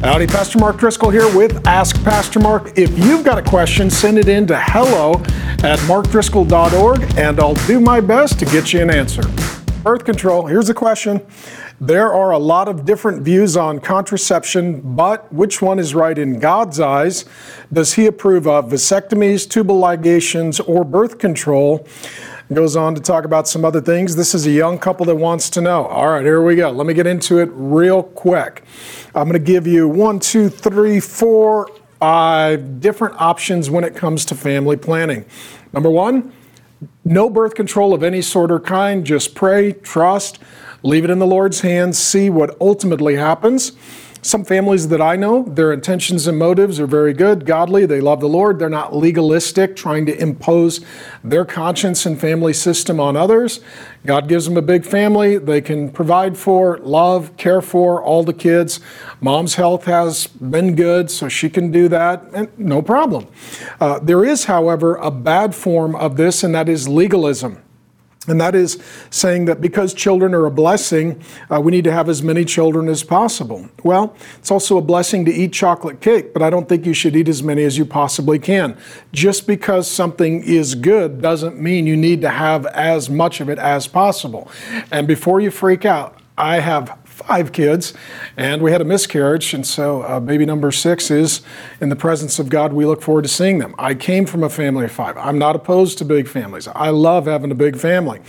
Howdy, Pastor Mark Driscoll here with Ask Pastor Mark. If you've got a question, send it in to hello at markdriscoll.org and I'll do my best to get you an answer. Birth control, here's a question. There are a lot of different views on contraception, but which one is right in God's eyes? Does He approve of vasectomies, tubal ligations, or birth control? Goes on to talk about some other things. This is a young couple that wants to know. All right, here we go. Let me get into it real quick. I'm going to give you one, two, three, four, five different options when it comes to family planning. Number one, no birth control of any sort or kind. Just pray, trust, leave it in the Lord's hands, see what ultimately happens. Some families that I know, their intentions and motives are very good, godly, they love the Lord, they're not legalistic, trying to impose their conscience and family system on others. God gives them a big family, they can provide for, love, care for all the kids. Mom's health has been good, so she can do that, and no problem. Uh, there is, however, a bad form of this, and that is legalism. And that is saying that because children are a blessing, uh, we need to have as many children as possible. Well, it's also a blessing to eat chocolate cake, but I don't think you should eat as many as you possibly can. Just because something is good doesn't mean you need to have as much of it as possible. And before you freak out, I have five kids, and we had a miscarriage, and so uh, baby number six is in the presence of God. We look forward to seeing them. I came from a family of five. I'm not opposed to big families. I love having a big family,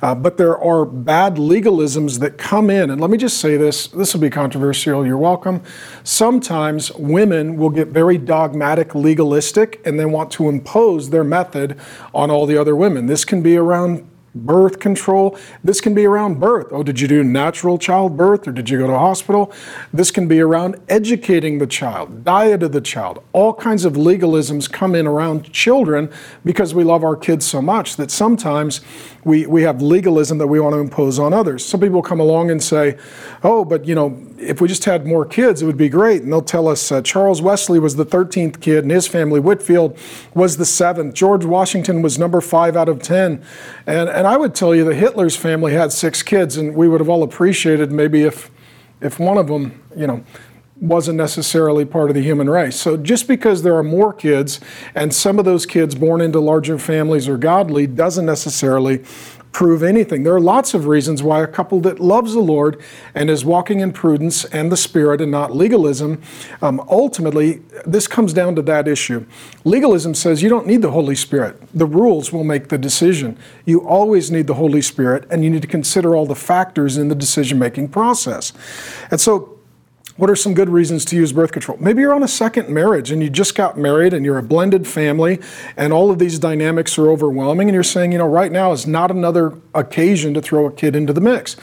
uh, but there are bad legalisms that come in, and let me just say this. This will be controversial. You're welcome. Sometimes women will get very dogmatic, legalistic, and they want to impose their method on all the other women. This can be around birth control. This can be around birth. Oh, did you do natural childbirth or did you go to a hospital? This can be around educating the child, diet of the child. All kinds of legalisms come in around children because we love our kids so much that sometimes we, we have legalism that we want to impose on others. Some people come along and say, oh, but you know, if we just had more kids, it would be great. And they'll tell us uh, Charles Wesley was the 13th kid and his family, Whitefield, was the seventh, George Washington was number five out of 10. And, and I would tell you that Hitler's family had six kids, and we would have all appreciated maybe if, if one of them, you know, wasn't necessarily part of the human race. So just because there are more kids and some of those kids born into larger families are godly doesn't necessarily prove anything. There are lots of reasons why a couple that loves the Lord and is walking in prudence and the Spirit and not legalism, um, ultimately, this comes down to that issue. Legalism says you don't need the Holy Spirit, the rules will make the decision. You always need the Holy Spirit, and you need to consider all the factors in the decision making process. And so, what are some good reasons to use birth control? Maybe you're on a second marriage and you just got married and you're a blended family and all of these dynamics are overwhelming and you're saying, you know, right now is not another occasion to throw a kid into the mix.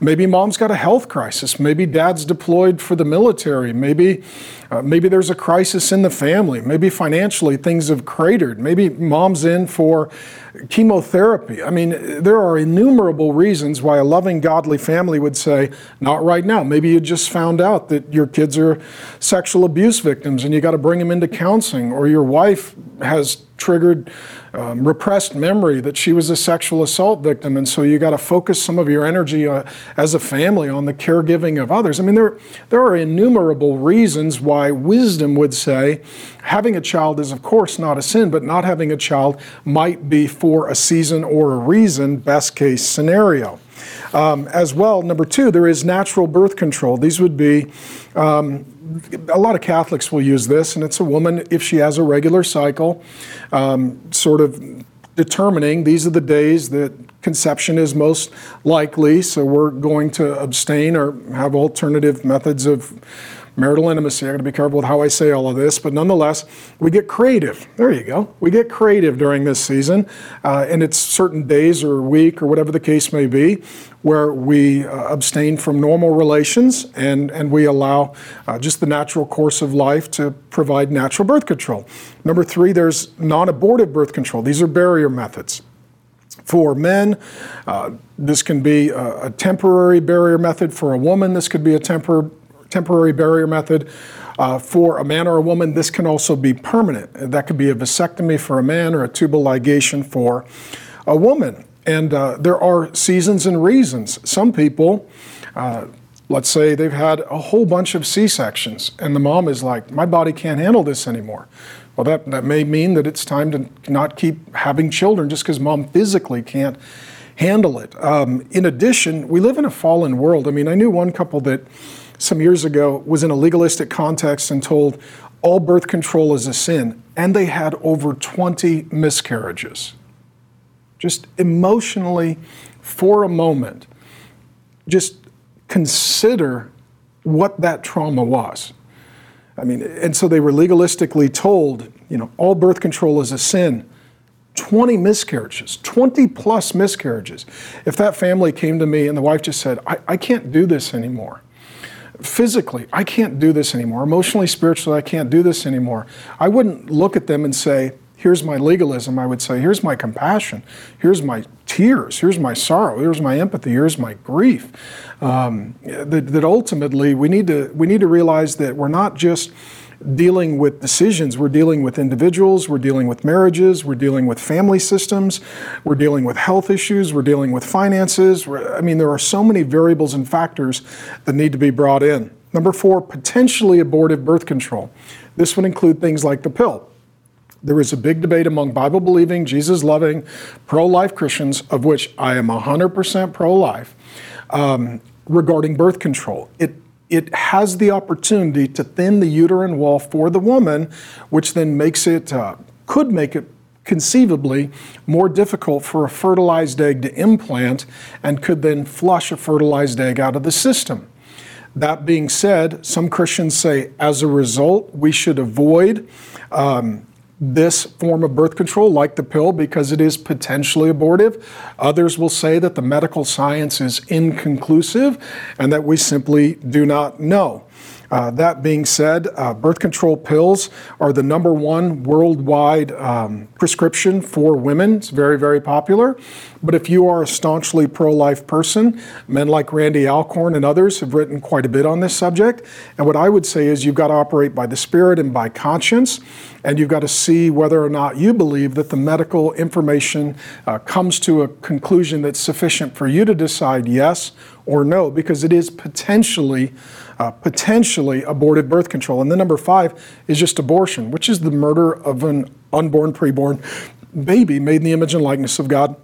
Maybe mom's got a health crisis. Maybe dad's deployed for the military. Maybe uh, maybe there's a crisis in the family. Maybe financially things have cratered. Maybe mom's in for chemotherapy. I mean, there are innumerable reasons why a loving, godly family would say, not right now. Maybe you just found out that your kids are sexual abuse victims and you got to bring them into counseling, or your wife has triggered um, repressed memory that she was a sexual assault victim, and so you got to focus some of your energy uh, as a family on the caregiving of others. I mean, there there are innumerable reasons why wisdom would say having a child is, of course, not a sin, but not having a child might be for a season or a reason, best case scenario. Um, as well, number two, there is natural birth control. These would be um, a lot of Catholics will use this, and it's a woman, if she has a regular cycle, um, sort of determining these are the days that conception is most likely, so we're going to abstain or have alternative methods of marital intimacy. I got to be careful with how I say all of this, but nonetheless, we get creative. There you go. We get creative during this season, uh, and it's certain days or week or whatever the case may be, where we uh, abstain from normal relations and and we allow uh, just the natural course of life to provide natural birth control. Number three, there's non-abortive birth control. These are barrier methods. For men, uh, this can be a, a, temporary barrier method. For a woman, this could be a temporary temporary barrier method. Uh, for a man or a woman, this can also be permanent. That could be a vasectomy for a man or a tubal ligation for a woman. And uh, there are seasons and reasons. Some people uh, let's say they've had a whole bunch of C sections, and the mom is like, my body can't handle this anymore. Well, that, that may mean that it's time to not keep having children just because mom physically can't handle it. Um, in addition, we live in a fallen world. I mean, I knew one couple that some years ago was in a legalistic context and told all birth control is a sin, and they had over 20 miscarriages. Just emotionally, for a moment, just consider what that trauma was. I mean, and so they were legalistically told, you know, all birth control is a sin. 20 miscarriages, 20 plus miscarriages. If that family came to me and the wife just said, I, I can't do this anymore. Physically, I can't do this anymore. Emotionally, spiritually, I can't do this anymore. I wouldn't look at them and say, here's my legalism. I would say, here's my compassion. Here's my tears. Here's my sorrow. Here's my empathy. Here's my grief. Um, that, that ultimately we need to we need to realize that we're not just dealing with decisions. We're dealing with individuals, we're dealing with marriages, we're dealing with family systems, we're dealing with health issues, we're dealing with finances. I mean, there are so many variables and factors that need to be brought in. Number four, potentially abortive birth control. This would include things like the pill. There is a big debate among Bible believing, Jesus loving, pro life Christians, of which I am 100% pro life, um, regarding birth control. It it has the opportunity to thin the uterine wall for the woman, which then makes it, uh, could make it conceivably more difficult for a fertilized egg to implant and could then flush a fertilized egg out of the system. That being said, some Christians say as a result, we should avoid um, this form of birth control, like the pill, because it is potentially abortive. Others will say that the medical science is inconclusive and that we simply do not know. Uh, that being said, uh, birth control pills are the number one worldwide um, prescription for women. It's very, very popular. But if you are a staunchly pro life person, men like Randy Alcorn and others have written quite a bit on this subject. And what I would say is you've got to operate by the Spirit and by conscience, and you've got to see whether or not you believe that the medical information uh, comes to a conclusion that's sufficient for you to decide yes or no, because it is potentially uh, potentially aborted birth control. And then number five is just abortion, which is the murder of an unborn, preborn baby made in the image and likeness of God,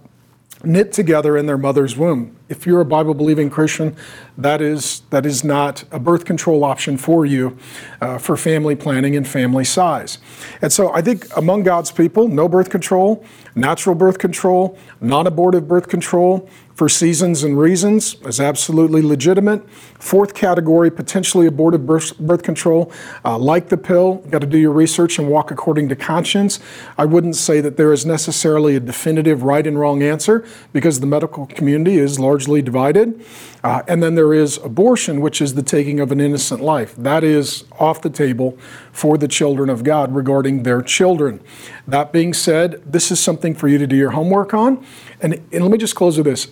knit together in their mother's womb. If you're a Bible believing Christian, that is, that is not a birth control option for you uh, for family planning and family size. And so I think among God's people, no birth control, natural birth control, non abortive birth control, for seasons and reasons is absolutely legitimate. Fourth category, potentially abortive birth, birth control, uh, like the pill, got to do your research and walk according to conscience. I wouldn't say that there is necessarily a definitive right and wrong answer because the medical community is largely divided. Uh, and then there is abortion, which is the taking of an innocent life. That is off the table for the children of God regarding their children. That being said, this is something for you to do your homework on. And, and let me just close with this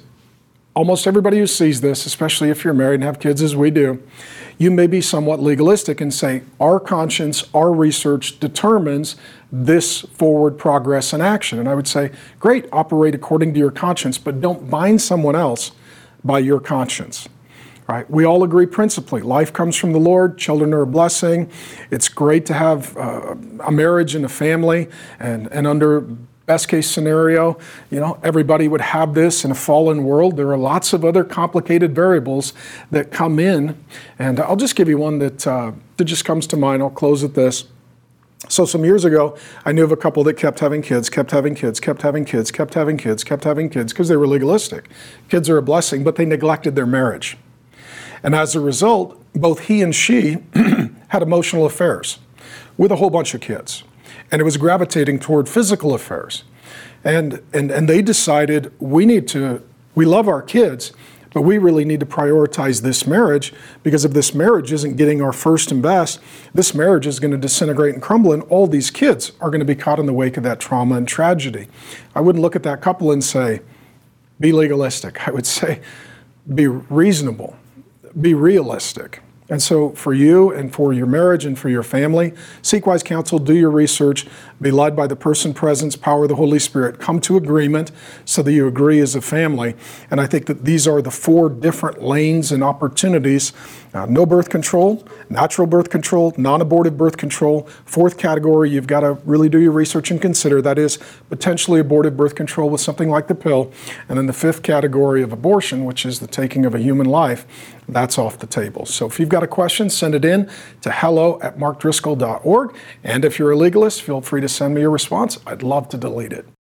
almost everybody who sees this, especially if you're married and have kids as we do, you may be somewhat legalistic and say, our conscience, our research determines this forward progress and action. And I would say, great, operate according to your conscience, but don't bind someone else by your conscience. Right? We all agree principally. Life comes from the Lord. Children are a blessing. It's great to have uh, a marriage and a family, and, and under best case scenario, you know, everybody would have this in a fallen world. There are lots of other complicated variables that come in. And I'll just give you one that, uh, that just comes to mind. I'll close with this. So, some years ago, I knew of a couple that kept having kids, kept having kids, kept having kids, kept having kids, kept having kids, because they were legalistic. Kids are a blessing, but they neglected their marriage. And as a result, both he and she had emotional affairs with a whole bunch of kids and it was gravitating toward physical affairs. And, and, and they decided we need to, we love our kids, but we really need to prioritize this marriage because if this marriage isn't getting our first and best, this marriage is going to disintegrate and crumble, and all these kids are going to be caught in the wake of that trauma and tragedy. I wouldn't look at that couple and say, be legalistic. I would say, be reasonable, be realistic. And so, for you and for your marriage and for your family, seek wise counsel, do your research, be led by the person, presence, power of the Holy Spirit. Come to agreement so that you agree as a family. And I think that these are the four different lanes and opportunities uh, no birth control, natural birth control, non abortive birth control. Fourth category, you've got to really do your research and consider that is potentially abortive birth control with something like the pill. And then the fifth category of abortion, which is the taking of a human life, that's off the table. So if you've got a question, send it in to hello at markdriscoll.org. And if you're a legalist, feel free to send me a response. I'd love to delete it.